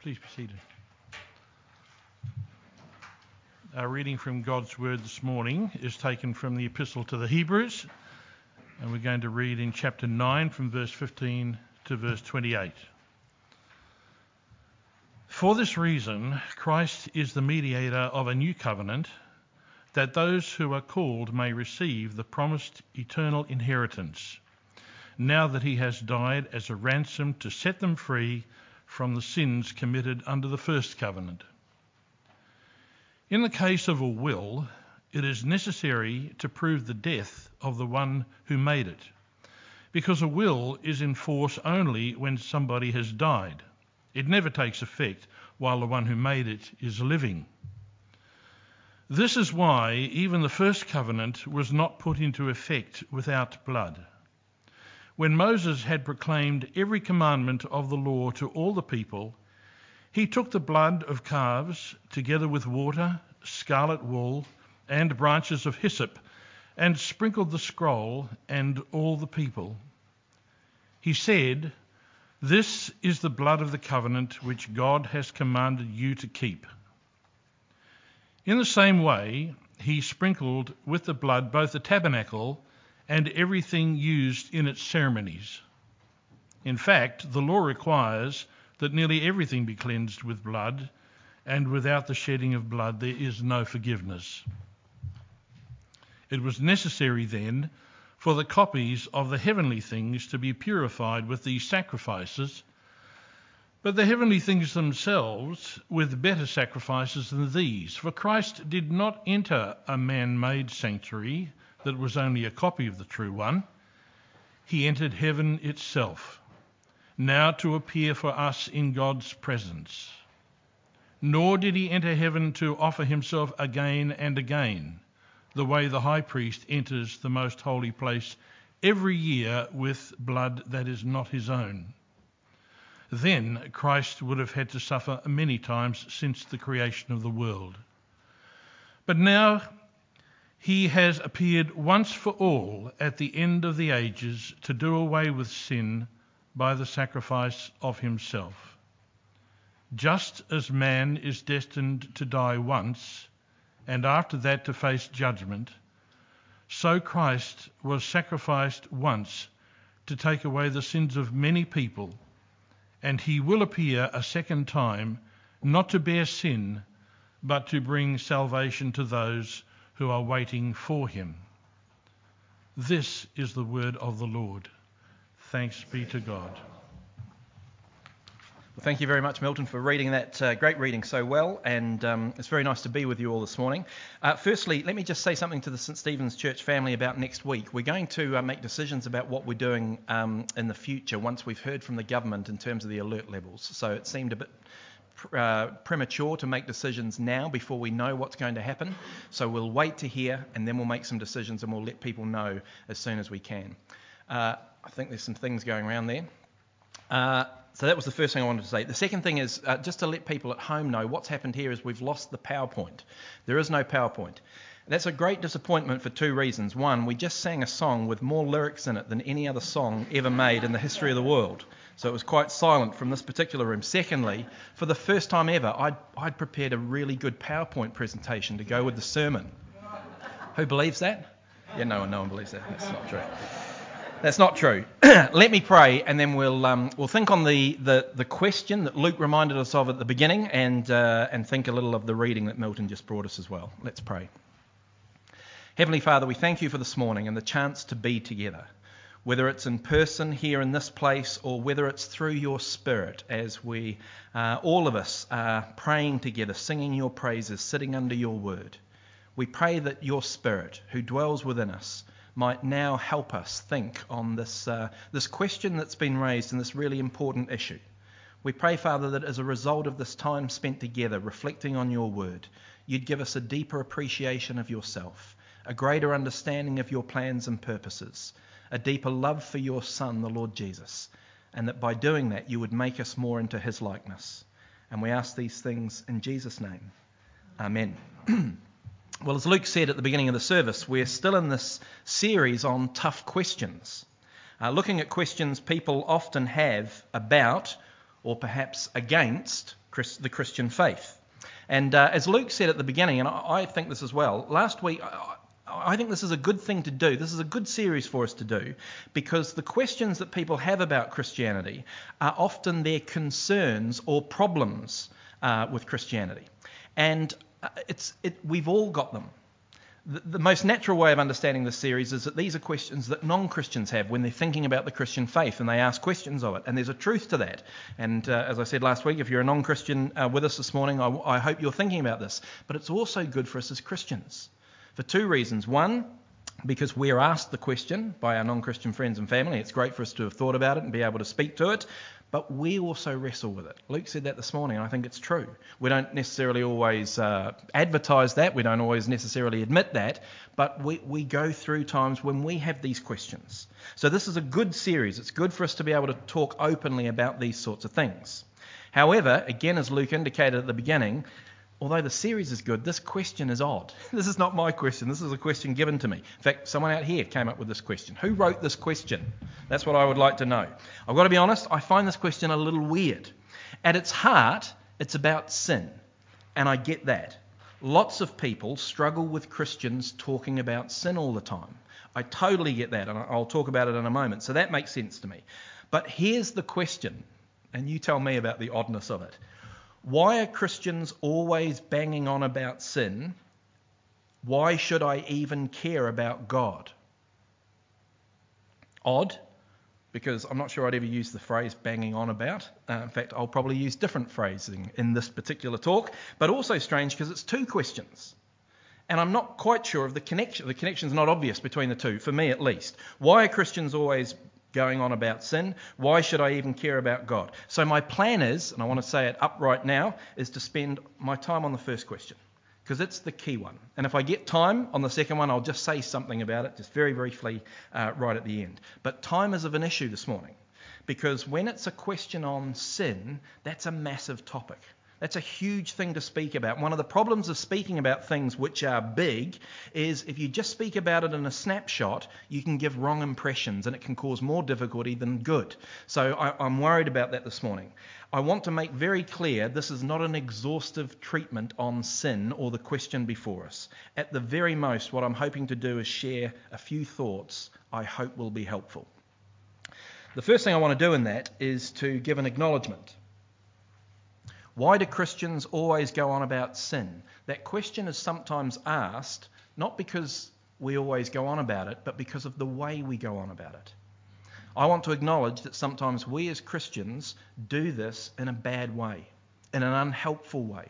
Please seated. Our reading from God's Word this morning is taken from the Epistle to the Hebrews, and we're going to read in chapter 9 from verse 15 to verse 28. For this reason, Christ is the mediator of a new covenant, that those who are called may receive the promised eternal inheritance, now that he has died as a ransom to set them free from the sins committed under the first covenant. In the case of a will, it is necessary to prove the death of the one who made it, because a will is in force only when somebody has died. It never takes effect while the one who made it is living. This is why even the first covenant was not put into effect without blood. When Moses had proclaimed every commandment of the law to all the people, he took the blood of calves, together with water, scarlet wool, and branches of hyssop, and sprinkled the scroll and all the people. He said, This is the blood of the covenant which God has commanded you to keep. In the same way, he sprinkled with the blood both the tabernacle and everything used in its ceremonies. In fact, the law requires that nearly everything be cleansed with blood, and without the shedding of blood there is no forgiveness. It was necessary then for the copies of the heavenly things to be purified with these sacrifices, but the heavenly things themselves with better sacrifices than these. For Christ did not enter a man made sanctuary that was only a copy of the true one, he entered heaven itself, now to appear for us in God's presence. Nor did he enter heaven to offer himself again and again, the way the high priest enters the most holy place every year with blood that is not his own. Then Christ would have had to suffer many times since the creation of the world. But now he has appeared once for all at the end of the ages to do away with sin by the sacrifice of himself. Just as man is destined to die once and after that to face judgment, so Christ was sacrificed once to take away the sins of many people, and he will appear a second time, not to bear sin, but to bring salvation to those who are waiting for him. This is the word of the Lord. Thanks be to God. Well, thank you very much, Milton, for reading that uh, great reading so well, and um, it's very nice to be with you all this morning. Uh, firstly, let me just say something to the St Stephen's Church family about next week. We're going to uh, make decisions about what we're doing um, in the future once we've heard from the government in terms of the alert levels. So it seemed a bit uh, premature to make decisions now before we know what's going to happen. So we'll wait to hear and then we'll make some decisions and we'll let people know as soon as we can. Uh, I think there's some things going around there. Uh, so that was the first thing I wanted to say. The second thing is uh, just to let people at home know what's happened here is we've lost the PowerPoint. There is no PowerPoint. That's a great disappointment for two reasons. One, we just sang a song with more lyrics in it than any other song ever made in the history of the world. So it was quite silent from this particular room. Secondly, for the first time ever, I'd, I'd prepared a really good PowerPoint presentation to go with the sermon. Who believes that? Yeah, no one, no one believes that. That's not true. That's not true. Let me pray, and then we'll um, we'll think on the, the, the question that Luke reminded us of at the beginning, and uh, and think a little of the reading that Milton just brought us as well. Let's pray. Heavenly Father, we thank you for this morning and the chance to be together whether it's in person here in this place or whether it's through your spirit as we, uh, all of us, are praying together, singing your praises, sitting under your word. We pray that your spirit, who dwells within us, might now help us think on this, uh, this question that's been raised and this really important issue. We pray, Father, that as a result of this time spent together reflecting on your word, you'd give us a deeper appreciation of yourself, a greater understanding of your plans and purposes a deeper love for your Son, the Lord Jesus, and that by doing that you would make us more into his likeness. And we ask these things in Jesus' name. Amen. well, as Luke said at the beginning of the service, we're still in this series on tough questions, uh, looking at questions people often have about or perhaps against the Christian faith. And uh, as Luke said at the beginning, and I, I think this as well, last week, I, I think this is a good thing to do. This is a good series for us to do because the questions that people have about Christianity are often their concerns or problems uh, with Christianity. And uh, it's, it, we've all got them the, most natural way of understanding this series is that these are questions that non Christians have when they're thinking about the Christian faith and they ask questions of it. And there's a truth to that. And uh, as I said last week, if you're a non Christian uh, with us this morning, I, I hope you're thinking about this. But it's also good for us as Christians for two reasons. One, because we're asked the question by our non Christian friends and family. It's great for us to have thought about it and be able to speak to it but we also wrestle with it. Luke said that this morning, and I think it's true. We don't necessarily always uh, advertise that, we don't always necessarily admit that, but we, we go through times when we have these questions. So, this is a good series. It's good for us to be able to talk openly about these sorts of things. However, again, as Luke indicated at the beginning, although the series is good, this question is odd. This is not my question. This is a question given to me. In fact, someone out here came up with this question. Who wrote this question? That's what I would like to know. I've got to be honest, I find this question a little weird. At its heart, it's about sin. And I get that. Lots of people struggle with Christians talking about sin all the time. I totally get that, and I'll talk about it in a moment. So that makes sense to me. But here's the question, and you tell me about the oddness of it. Why are Christians always banging on about sin? Why should I even care about God? Odd, because I'm not sure I'd ever use the phrase banging on about. Uh, in fact, I'll probably use different phrasing in this particular talk, but also strange because it's two questions. And I'm not quite sure of the connection. The connection's not obvious between the two, for me at least. Why are Christians always going on about sin. Why should I even care about God? So, my plan is, and I want to say it up right now, is to spend my time on the first question because it's the key one. And if I get time on the second one, I'll just say something about it, just very briefly, uh, right at the end. But time is of an issue this morning because when it's a question on sin, that's a massive topic. That's a huge thing to speak about. One of the problems of speaking about things which are big is if you just speak about it in a snapshot, you can give wrong impressions and it can cause more difficulty than good. So I, am worried about that this morning. I want to make very clear this is not an exhaustive treatment on sin or the question before us. At the very most, what I'm hoping to do is share a few thoughts I hope will be helpful. The first thing I want to do in that is to give an acknowledgement. Why do Christians always go on about sin? That question is sometimes asked not because we always go on about it, but because of the way we go on about it. I want to acknowledge that sometimes we as Christians do this in a bad way, in an unhelpful way.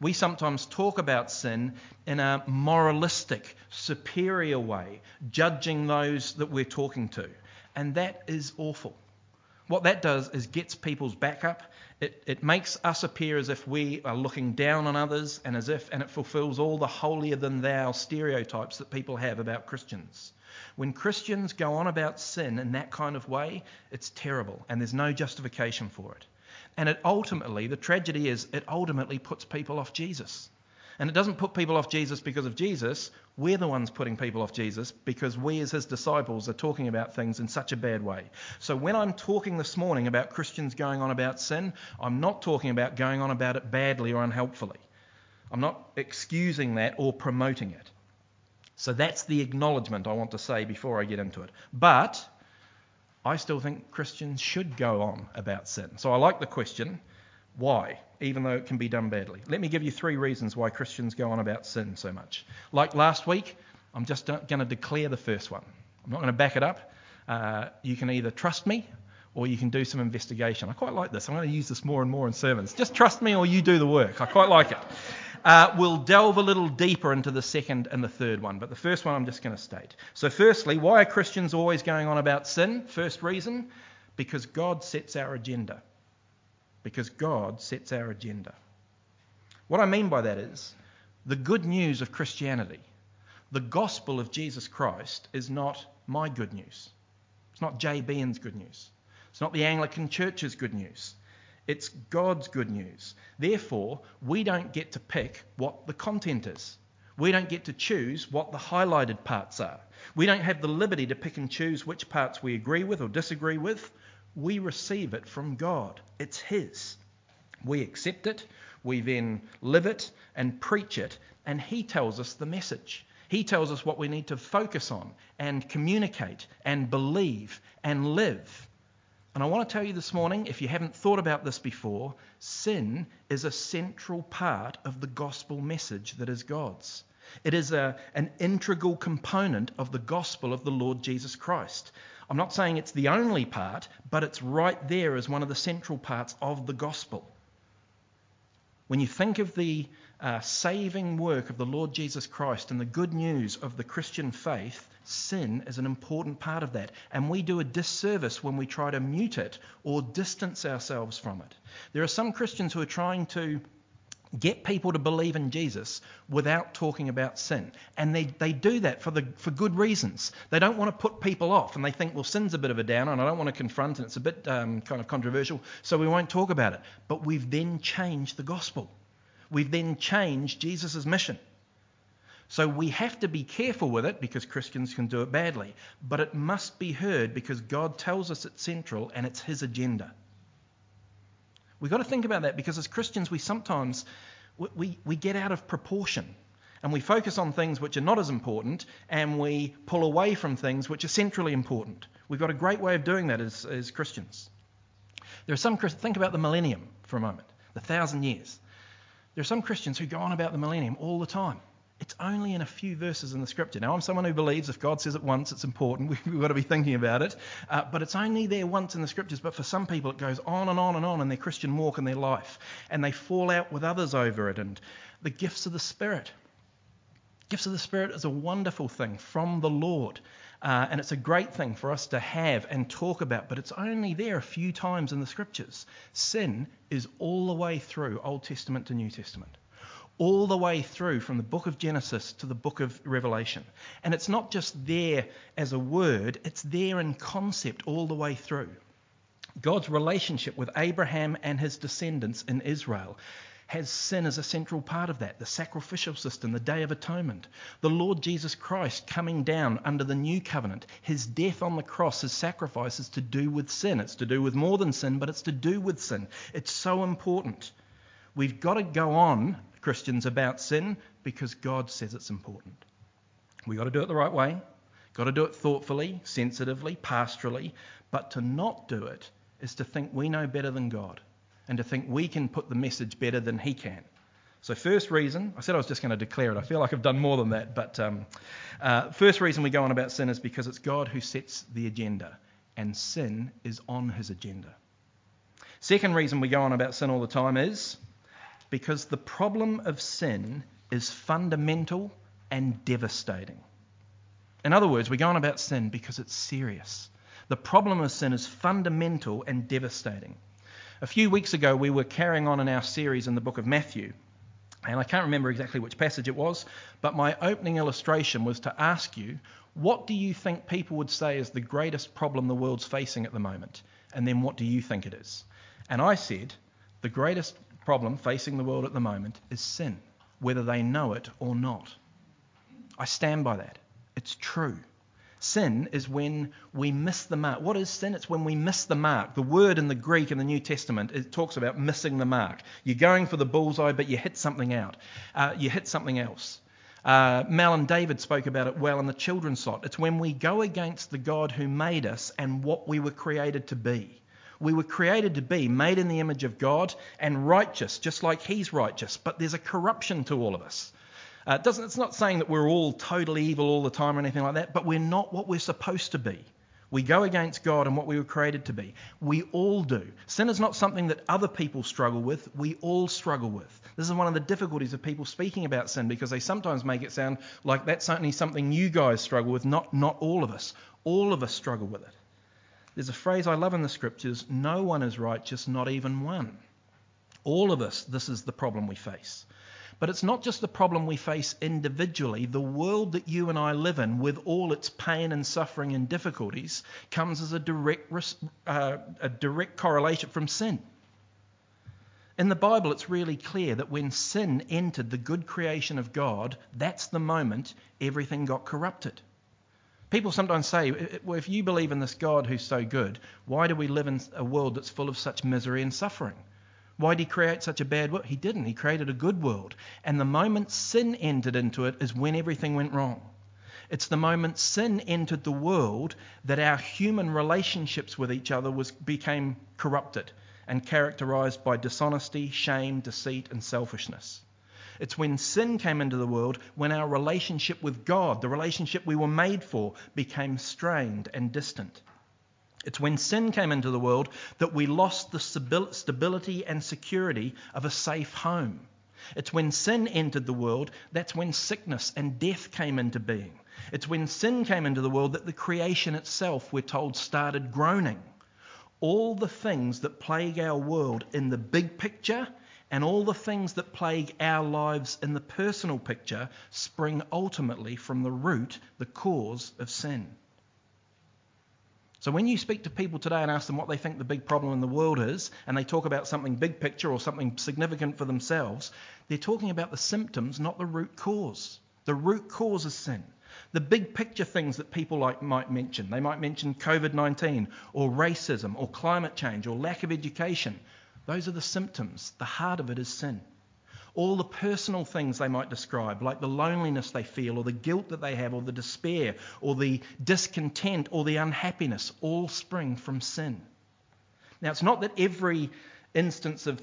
We sometimes talk about sin in a moralistic, superior way, judging those that we're talking to. And that is awful. What that does is gets people's back up it, it makes us appear as if we are looking down on others and as if and it fulfills all the holier than thou stereotypes that people have about Christians. When Christians go on about sin in that kind of way, it's terrible and there's no justification for it. And it ultimately, the tragedy is, it ultimately puts people off Jesus. And it doesn't put people off Jesus because of Jesus. We're the ones putting people off Jesus because we, as his disciples, are talking about things in such a bad way. So when I'm talking this morning about Christians going on about sin, I'm not talking about going on about it badly or unhelpfully. I'm not excusing that or promoting it. So that's the acknowledgement I want to say before I get into it. But I still think Christians should go on about sin. So I like the question why? even though it can be done badly. Let me give you three reasons why Christians go on about sin so much. Like last week, I'm just going to declare the first one. I'm not going to back it up. Uh, you can either trust me or you can do some investigation. I quite like this. I'm going to use this more and more in sermons. Just trust me or you do the work. I quite like it. Uh, we'll delve a little deeper into the second and the third one, but the first one I'm just going to state. So, firstly, why are Christians always going on about sin? First reason, because God sets our agenda because God sets our agenda. What I mean by that is the good news of Christianity, the gospel of Jesus Christ, is not my good news. It's not J. Behan's good news. It's not the Anglican Church's good news. It's God's good news. Therefore, we don't get to pick what the content is. We don't get to choose what the highlighted parts are. We don't have the liberty to pick and choose which parts we agree with or disagree with we receive it from God. It's His. We accept it, we then live it and preach it, and He tells us the message. He tells us what we need to focus on and communicate and believe and live. And I want to tell you this morning, if you haven't thought about this before, sin is a central part of the gospel message that is God's. It is a, an integral component of the gospel of the Lord Jesus Christ. I'm not saying it's the only part, but it's right there as one of the central parts of the gospel. When you think of the uh, saving work of the Lord Jesus Christ and the good news of the Christian faith, sin is an important part of that. And we do a disservice when we try to mute it or distance ourselves from it. There are some Christians who are trying to get people to believe in Jesus without talking about sin. And they, they do that for, the, for good reasons. They don't want to put people off, and they think, well, sin's a bit of a downer, and I don't want to confront, and it's a bit um, kind of controversial, so we won't talk about it. But we've then changed the gospel. We've then changed Jesus' mission. So we have to be careful with it because Christians can do it badly. But it must be heard because God tells us it's central and it's His agenda. We've got to think about that because as Christians, we sometimes we, we, get out of proportion and we focus on things which are not as important and we pull away from things which are centrally important. We've got a great way of doing that as, as Christians. There are some think about the millennium for a moment, the thousand years. There are some Christians who go on about the millennium all the time. It's only in a few verses in the scripture. Now, I'm someone who believes if God says it once, it's important. We've got to be thinking about it. Uh, but it's only there once in the scriptures. But for some people, it goes on and on and on in their Christian walk and their life. And they fall out with others over it. And the gifts of the Spirit. Gifts of the Spirit is a wonderful thing from the Lord. Uh, and it's a great thing for us to have and talk about, but it's only there a few times in the scriptures. Sin is all the way through Old Testament to New Testament all the way through from the book of Genesis to the book of Revelation. And it's not just there as a word, it's there in concept all the way through. God's relationship with Abraham and his descendants in Israel has sin as a central part of that. The sacrificial system, the Day of Atonement, the Lord Jesus Christ coming down under the new covenant, his death on the cross, his sacrifice is to do with sin. It's to do with more than sin, but it's to do with sin. It's so important. We've got to go on Christians about sin because God says it's important. We've got to do it the right way, got to do it thoughtfully, sensitively, pastorally, but to not do it is to think we know better than God and to think we can put the message better than He can. So, first reason, I said I was just going to declare it. I feel like I've done more than that. But um, uh, first reason we go on about sin is because it's God who sets the agenda, and sin is on his agenda. Second reason we go on about sin all the time is because the problem of sin is fundamental and devastating. In other words, we go on about sin because it's serious. The problem of sin is fundamental and devastating. A few weeks ago, we were carrying on in our series in the book of Matthew, and I can't remember exactly which passage it was, but my opening illustration was to ask you, what do you think people would say is the greatest problem the world's facing at the moment? And then what do you think it is? And I said, the greatest problem facing the world at the moment is sin, whether they know it or not. I stand by that. It's true. Sin is when we miss the mark. What is sin? It's when we miss the mark. The word in the Greek in the New Testament it talks about missing the mark. You're going for the bullseye, but you hit something out. Uh, you hit something else. Uh, Mel and David spoke about it well in the children's slot. It's when we go against the God who made us and what we were created to be. We were created to be made in the image of God and righteous, just like He's righteous. But there's a corruption to all of us. Uh, doesn't, it's not saying that we're all totally evil all the time or anything like that, but we're not what we're supposed to be. We go against God and what we were created to be. We all do. Sin is not something that other people struggle with, we all struggle with. This is one of the difficulties of people speaking about sin because they sometimes make it sound like that's only something you guys struggle with, not, not all of us. All of us struggle with it. There's a phrase I love in the scriptures no one is righteous, not even one. All of us, this is the problem we face. But it's not just the problem we face individually. The world that you and I live in, with all its pain and suffering and difficulties, comes as a direct, uh, a direct correlation from sin. In the Bible, it's really clear that when sin entered the good creation of God, that's the moment everything got corrupted. People sometimes say, well, if you believe in this God who's so good, why do we live in a world that's full of such misery and suffering? Why did he create such a bad world? He didn't. He created a good world. And the moment sin entered into it is when everything went wrong. It's the moment sin entered the world that our human relationships with each other was, became corrupted and characterized by dishonesty, shame, deceit, and selfishness. It's when sin came into the world when our relationship with God, the relationship we were made for, became strained and distant. It's when sin came into the world that we lost the stability and security of a safe home. It's when sin entered the world that's when sickness and death came into being. It's when sin came into the world that the creation itself, we're told, started groaning. All the things that plague our world in the big picture and all the things that plague our lives in the personal picture spring ultimately from the root, the cause of sin. So when you speak to people today and ask them what they think the big problem in the world is, and they talk about something big picture or something significant for themselves, they're talking about the symptoms, not the root cause. The root cause is sin. The big picture things that people like might mention, they might mention COVID 19 or racism or climate change or lack of education. Those are the symptoms. The heart of it is sin. All the personal things they might describe, like the loneliness they feel, or the guilt that they have, or the despair, or the discontent, or the unhappiness, all spring from sin. Now, it's not that every instance of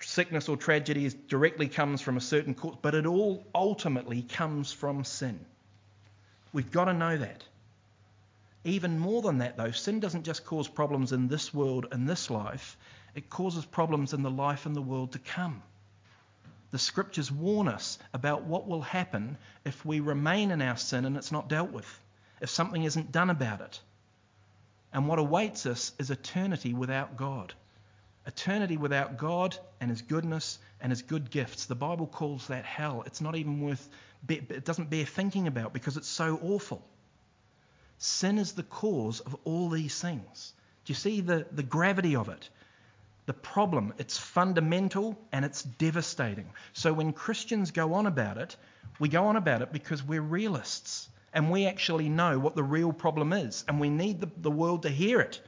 sickness or tragedy directly comes from a certain cause, but it all ultimately comes from sin. We've got to know that. Even more than that, though, sin doesn't just cause problems in this world and this life, it causes problems in the life and the world to come. The scriptures warn us about what will happen if we remain in our sin and it's not dealt with, if something isn't done about it. And what awaits us is eternity without God. Eternity without God and His goodness and His good gifts. The Bible calls that hell. It's not even worth, it doesn't bear thinking about because it's so awful. Sin is the cause of all these things. Do you see the, the gravity of it? The problem. It's fundamental and it's devastating. So when Christians go on about it, we go on about it because we're realists and we actually know what the real problem is and we need the, the world to hear it.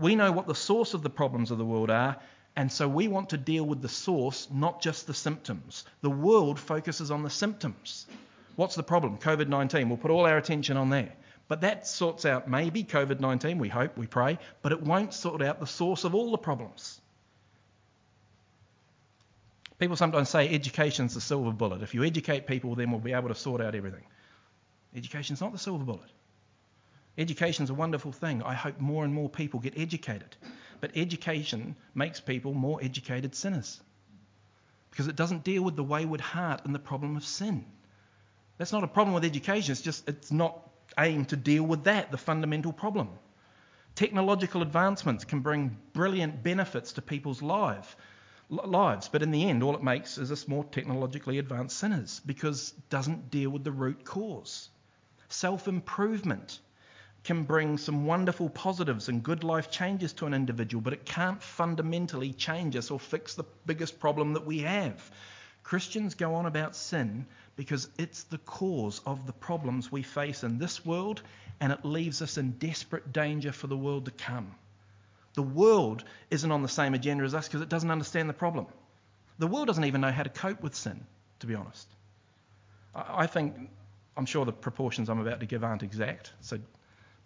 We know what the source of the problems of the world are, and so we want to deal with the source, not just the symptoms. The world focuses on the symptoms. What's the problem? COVID 19. We'll put all our attention on there. But that sorts out maybe COVID 19, we hope, we pray, but it won't sort out the source of all the problems. People sometimes say education's the silver bullet. If you educate people, then we'll be able to sort out everything. Education's not the silver bullet. Education's a wonderful thing. I hope more and more people get educated. But education makes people more educated sinners because it doesn't deal with the wayward heart and the problem of sin. That's not a problem with education, it's just it's not aim to deal with that, the fundamental problem. Technological advancements can bring brilliant benefits to people's life, lives, but in the end, all it makes is us more technologically advanced sinners because it doesn't deal with the root cause. Self improvement can bring some wonderful positives and good life changes to an individual, but it can't fundamentally change us or fix the biggest problem that we have. Christians go on about sin because it's the cause of the problems we face in this world and it leaves us in desperate danger for the world to come. The world isn't on the same agenda as us because it doesn't understand the problem. The world doesn't even know how to cope with sin, to be honest. I think, I'm sure the proportions I'm about to give aren't exact, so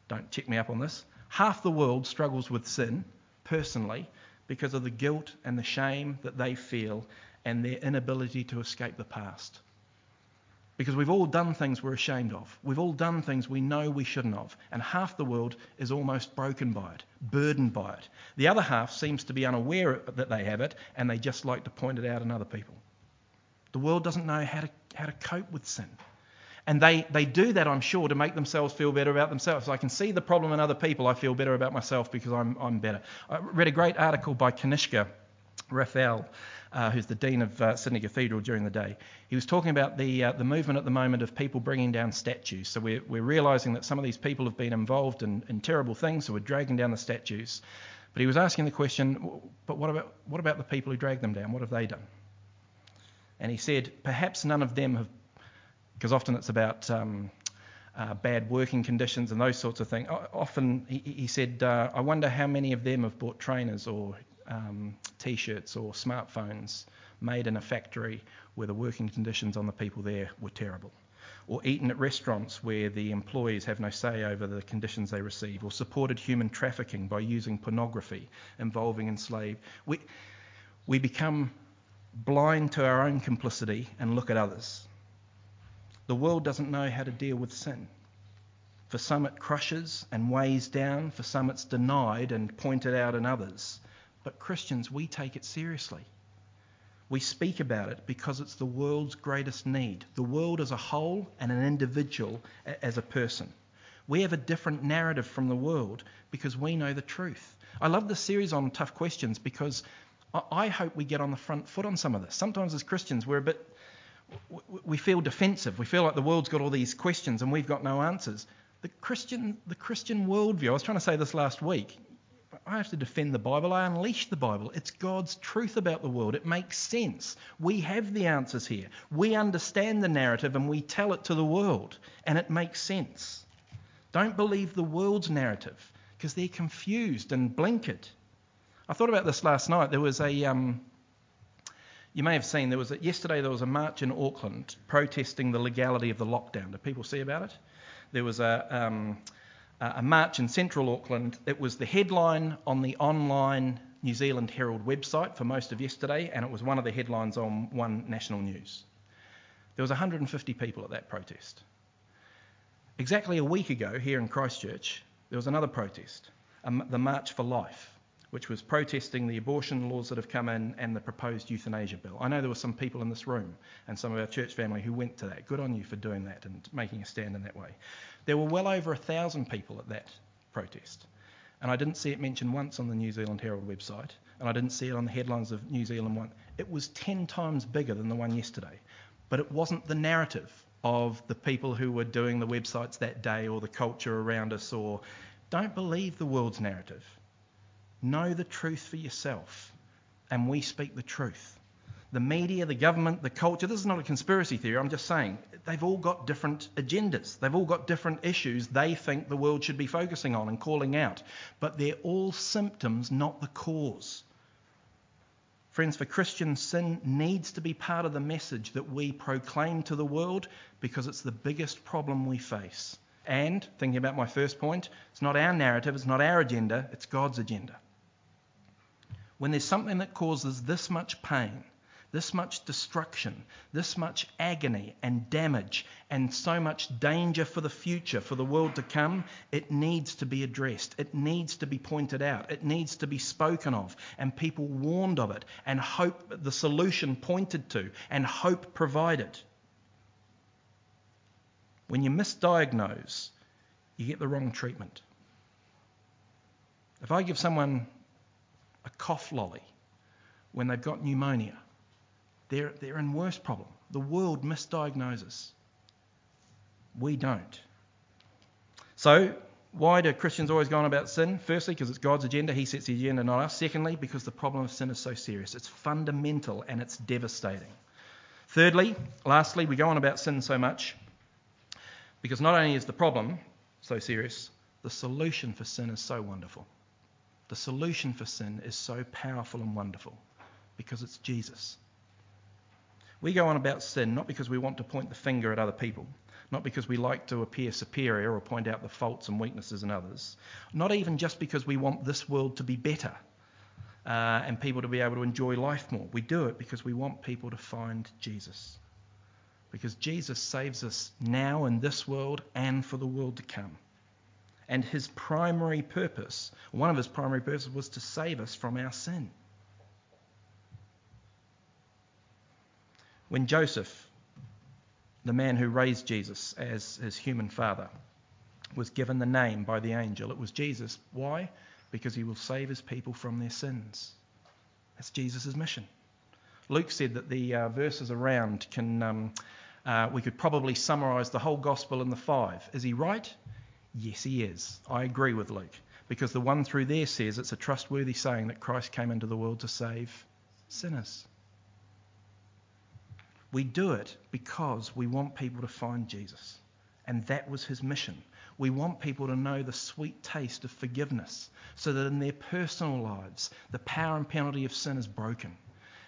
don't check me up on this. Half the world struggles with sin personally because of the guilt and the shame that they feel and their inability to escape the past. Because we've all done things we're ashamed of. We've all done things we know we shouldn't have. And half the world is almost broken by it, burdened by it. The other half seems to be unaware that they have it and they just like to point it out in other people. The world doesn't know how to, how to cope with sin. And they, they do that, I'm sure, to make themselves feel better about themselves. I can see the problem in other people. I feel better about myself because I'm, I'm better. I read a great article by Kanishka Raffel uh, who's the Dean of uh, Sydney Cathedral during the day. He was talking about the, uh, the movement at the moment of people bringing down statues. So we're, we're realising that some of these people have been involved in, in terrible things, so we're dragging down the statues. But he was asking the question, but what about, what about the people who drag them down? What have they done? And he said, perhaps none of them have, because often it's about um, uh, bad working conditions and those sorts of things. Often, he, he said, uh, I wonder how many of them have bought trainers or um, t shirts or smartphones made in a factory where the working conditions on the people there were terrible. Or eaten at restaurants where the employees have no say over the conditions they receive, or supported human trafficking by using pornography involving enslaved. We, we become blind to our own complicity and look at others. The world doesn't know how to deal with sin. For some, it crushes and weighs down. For some, it's denied and pointed out in others. But Christians, we take it seriously. We speak about it because it's the world's greatest need, the world as a whole and an individual as a person. We have a different narrative from the world because we know the truth. I love this series on tough questions because I hope we get on the front foot on some of this. Sometimes as Christians, we're a bit, we feel defensive. We feel like the world's got all these questions and we've got no answers. The Christian, the Christian worldview, I was trying to say this last week. I have to defend the Bible. I unleash the Bible. It's God's truth about the world. It makes sense. We have the answers here. We understand the narrative and we tell it to the world, and it makes sense. Don't believe the world's narrative because they're confused and blinkered. I thought about this last night. There was a, um, you may have seen, there was a, yesterday there was a march in Auckland protesting the legality of the lockdown. Did people see about it? There was a, um, Uh, a march in central Auckland. It was the headline on the online New Zealand Herald website for most of yesterday, and it was one of the headlines on One National News. There was 150 people at that protest. Exactly a week ago, here in Christchurch, there was another protest, um, the March for Life which was protesting the abortion laws that have come in and the proposed euthanasia bill. I know there were some people in this room and some of our church family who went to that. Good on you for doing that and making a stand in that way. There were well over a thousand people at that protest. And I didn't see it mentioned once on the New Zealand Herald website, and I didn't see it on the headlines of New Zealand One. It was 10 times bigger than the one yesterday. But it wasn't the narrative of the people who were doing the websites that day or the culture around us or don't believe the world's narrative. Know the truth for yourself, and we speak the truth. The media, the government, the culture, this is not a conspiracy theory, I'm just saying they've all got different agendas. They've all got different issues they think the world should be focusing on and calling out. But they're all symptoms, not the cause. Friends, for Christians, sin needs to be part of the message that we proclaim to the world because it's the biggest problem we face. And, thinking about my first point, it's not our narrative, it's not our agenda, it's God's agenda when there's something that causes this much pain, this much destruction, this much agony and damage, and so much danger for the future, for the world to come, it needs to be addressed. It needs to be pointed out. It needs to be spoken of, and people warned of it, and hope the solution pointed to, and hope provided. When you misdiagnose, you get the wrong treatment. If I give someone a cough lolly when they've got pneumonia. They're, they're in worse problem. The world misdiagnoses. We don't. So, why do Christians always go on about sin? Firstly, because it's God's agenda. He sets the agenda, not us. Secondly, because the problem of sin is so serious. It's fundamental and it's devastating. Thirdly, lastly, we go on about sin so much because not only is the problem so serious, the solution for sin is so wonderful. The solution for sin is so powerful and wonderful because it's Jesus. We go on about sin not because we want to point the finger at other people, not because we like to appear superior or point out the faults and weaknesses in others, not even just because we want this world to be better uh, and people to be able to enjoy life more. We do it because we want people to find Jesus. Because Jesus saves us now in this world and for the world to come. And his primary purpose, one of his primary purposes, was to save us from our sin. When Joseph, the man who raised Jesus as his human father, was given the name by the angel, it was Jesus. Why? Because he will save his people from their sins. That's Jesus' mission. Luke said that the uh, verses around can, um, uh, we could probably summarize the whole gospel in the five. Is he right? Yes, he is. I agree with Luke. Because the one through there says it's a trustworthy saying that Christ came into the world to save sinners. We do it because we want people to find Jesus. And that was his mission. We want people to know the sweet taste of forgiveness so that in their personal lives, the power and penalty of sin is broken.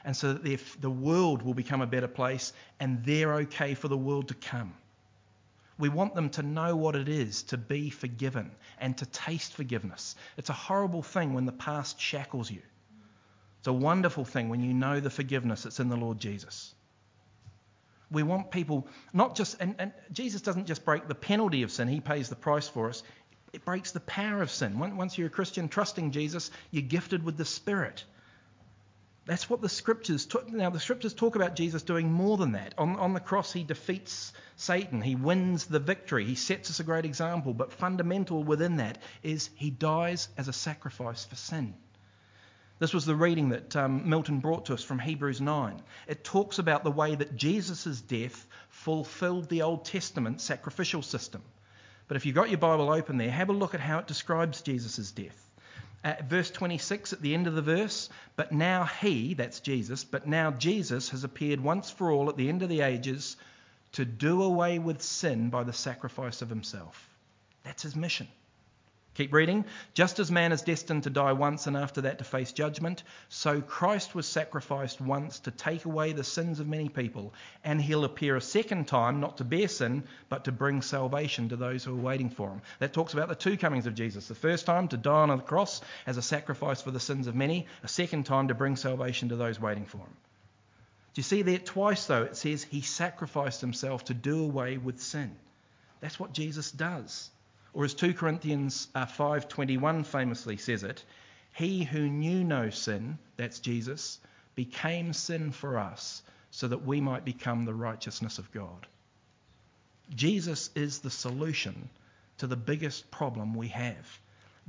And so that the world will become a better place and they're okay for the world to come. We want them to know what it is to be forgiven and to taste forgiveness. It's a horrible thing when the past shackles you. It's a wonderful thing when you know the forgiveness that's in the Lord Jesus. We want people not just, and, and Jesus doesn't just break the penalty of sin, He pays the price for us. It breaks the power of sin. Once you're a Christian trusting Jesus, you're gifted with the Spirit. That's what the scriptures talk. Now, the scriptures talk about Jesus doing more than that. On, on the cross, he defeats Satan, he wins the victory, he sets us a great example. But fundamental within that is he dies as a sacrifice for sin. This was the reading that um, Milton brought to us from Hebrews 9. It talks about the way that Jesus' death fulfilled the Old Testament sacrificial system. But if you've got your Bible open there, have a look at how it describes Jesus' death verse 26 at the end of the verse, but now he, that's Jesus, but now Jesus has appeared once for all at the end of the ages to do away with sin by the sacrifice of himself. That's his mission. Keep reading. Just as man is destined to die once and after that to face judgment, so Christ was sacrificed once to take away the sins of many people, and he'll appear a second time, not to bear sin, but to bring salvation to those who are waiting for him. That talks about the two comings of Jesus. The first time to die on the cross as a sacrifice for the sins of many, a second time to bring salvation to those waiting for him. Do you see there twice, though, it says he sacrificed himself to do away with sin. That's what Jesus does. Or as 2 Corinthians 5:21 uh, famously says it, he who knew no sin, that's Jesus, became sin for us so that we might become the righteousness of God. Jesus is the solution to the biggest problem we have.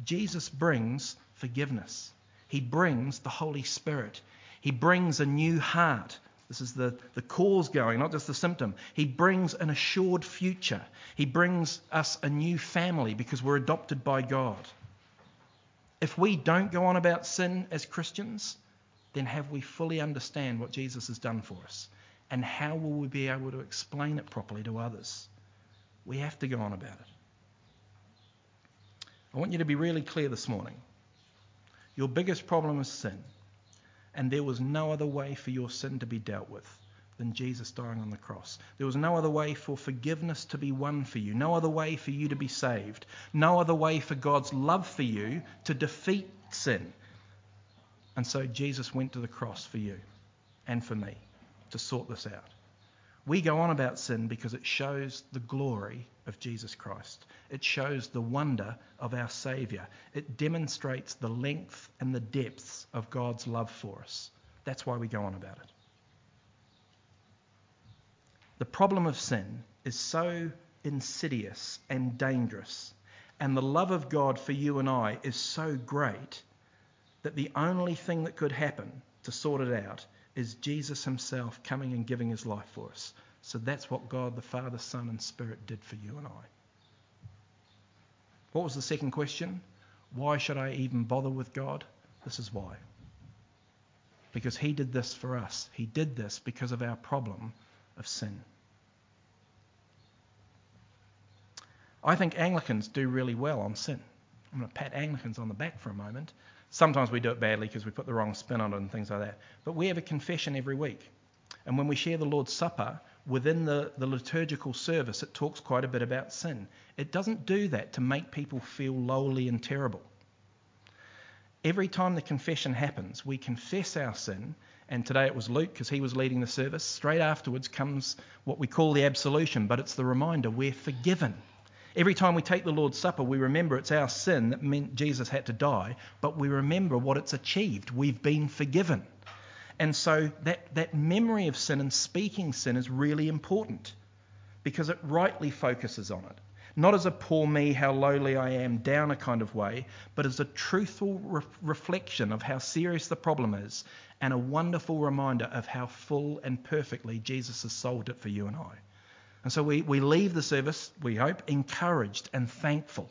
Jesus brings forgiveness. He brings the Holy Spirit. He brings a new heart this is the, the cause going, not just the symptom. He brings an assured future. He brings us a new family because we're adopted by God. If we don't go on about sin as Christians, then have we fully understand what Jesus has done for us? And how will we be able to explain it properly to others? We have to go on about it. I want you to be really clear this morning. Your biggest problem is sin. And there was no other way for your sin to be dealt with than Jesus dying on the cross. There was no other way for forgiveness to be won for you, no other way for you to be saved, no other way for God's love for you to defeat sin. And so Jesus went to the cross for you and for me to sort this out. We go on about sin because it shows the glory of Jesus Christ. It shows the wonder of our Saviour. It demonstrates the length and the depths of God's love for us. That's why we go on about it. The problem of sin is so insidious and dangerous, and the love of God for you and I is so great that the only thing that could happen to sort it out is Jesus himself coming and giving his life for us. So that's what God the Father, Son, and Spirit did for you and I. What was the second question? Why should I even bother with God? This is why. Because he did this for us. He did this because of our problem of sin. I think Anglicans do really well on sin. I'm going to pat Anglicans on the back for a moment. Sometimes we do it badly because we put the wrong spin on it and things like that. But we have a confession every week. And when we share the Lord's Supper, within the, the liturgical service, it talks quite a bit about sin. It doesn't do that to make people feel lowly and terrible. Every time the confession happens, we confess our sin, and today it was Luke because he was leading the service. Straight afterwards comes what we call the absolution, but it's the reminder we're forgiven. Every time we take the Lord's Supper, we remember it's our sin that meant Jesus had to die, but we remember what it's achieved. We've been forgiven. And so that, that memory of sin and speaking sin is really important because it rightly focuses on it. Not as a poor me, how lowly I am, down a kind of way, but as a truthful re- reflection of how serious the problem is and a wonderful reminder of how full and perfectly Jesus has solved it for you and I. And so we, we leave the service, we hope, encouraged and thankful.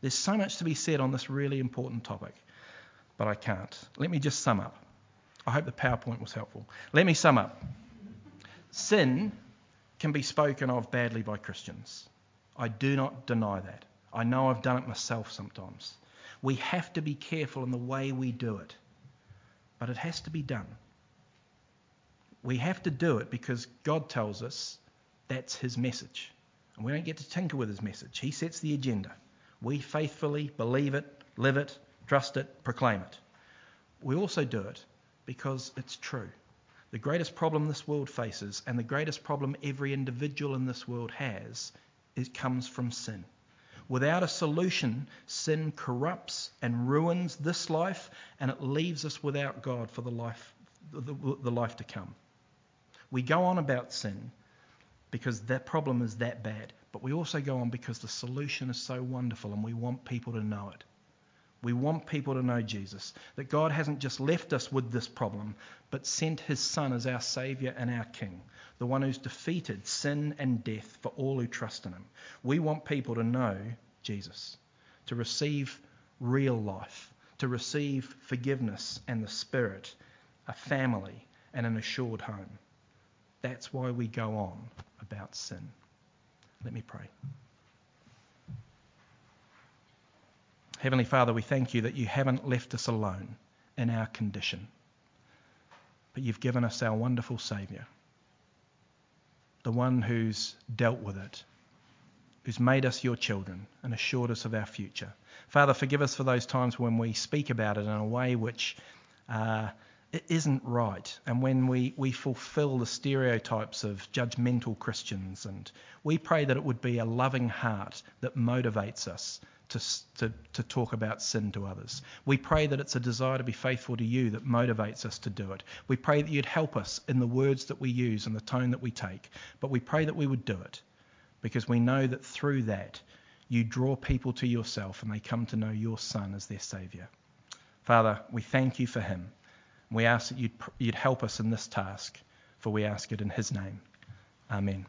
There's so much to be said on this really important topic, but I can't. Let me just sum up. I hope the PowerPoint was helpful. Let me sum up. Sin can be spoken of badly by Christians. I do not deny that. I know I've done it myself sometimes. We have to be careful in the way we do it, but it has to be done. We have to do it because God tells us that's His message. And we don't get to tinker with His message. He sets the agenda. We faithfully believe it, live it, trust it, proclaim it. We also do it because it's true. The greatest problem this world faces, and the greatest problem every individual in this world has, it comes from sin. Without a solution, sin corrupts and ruins this life, and it leaves us without God for the life, the, the life to come. We go on about sin because that problem is that bad, but we also go on because the solution is so wonderful and we want people to know it. We want people to know Jesus, that God hasn't just left us with this problem, but sent his Son as our Saviour and our King, the one who's defeated sin and death for all who trust in him. We want people to know Jesus, to receive real life, to receive forgiveness and the Spirit, a family, and an assured home. That's why we go on about sin. Let me pray. Heavenly Father, we thank you that you haven't left us alone in our condition, but you've given us our wonderful Saviour, the one who's dealt with it, who's made us your children and assured us of our future. Father, forgive us for those times when we speak about it in a way which uh, it isn't right, and when we, we fulfill the stereotypes of judgmental Christians. And we pray that it would be a loving heart that motivates us to, to, to talk about sin to others. We pray that it's a desire to be faithful to you that motivates us to do it. We pray that you'd help us in the words that we use and the tone that we take. But we pray that we would do it because we know that through that you draw people to yourself and they come to know your Son as their Saviour. Father, we thank you for him. We ask that you'd, you'd help us in this task, for we ask it in his name. Amen.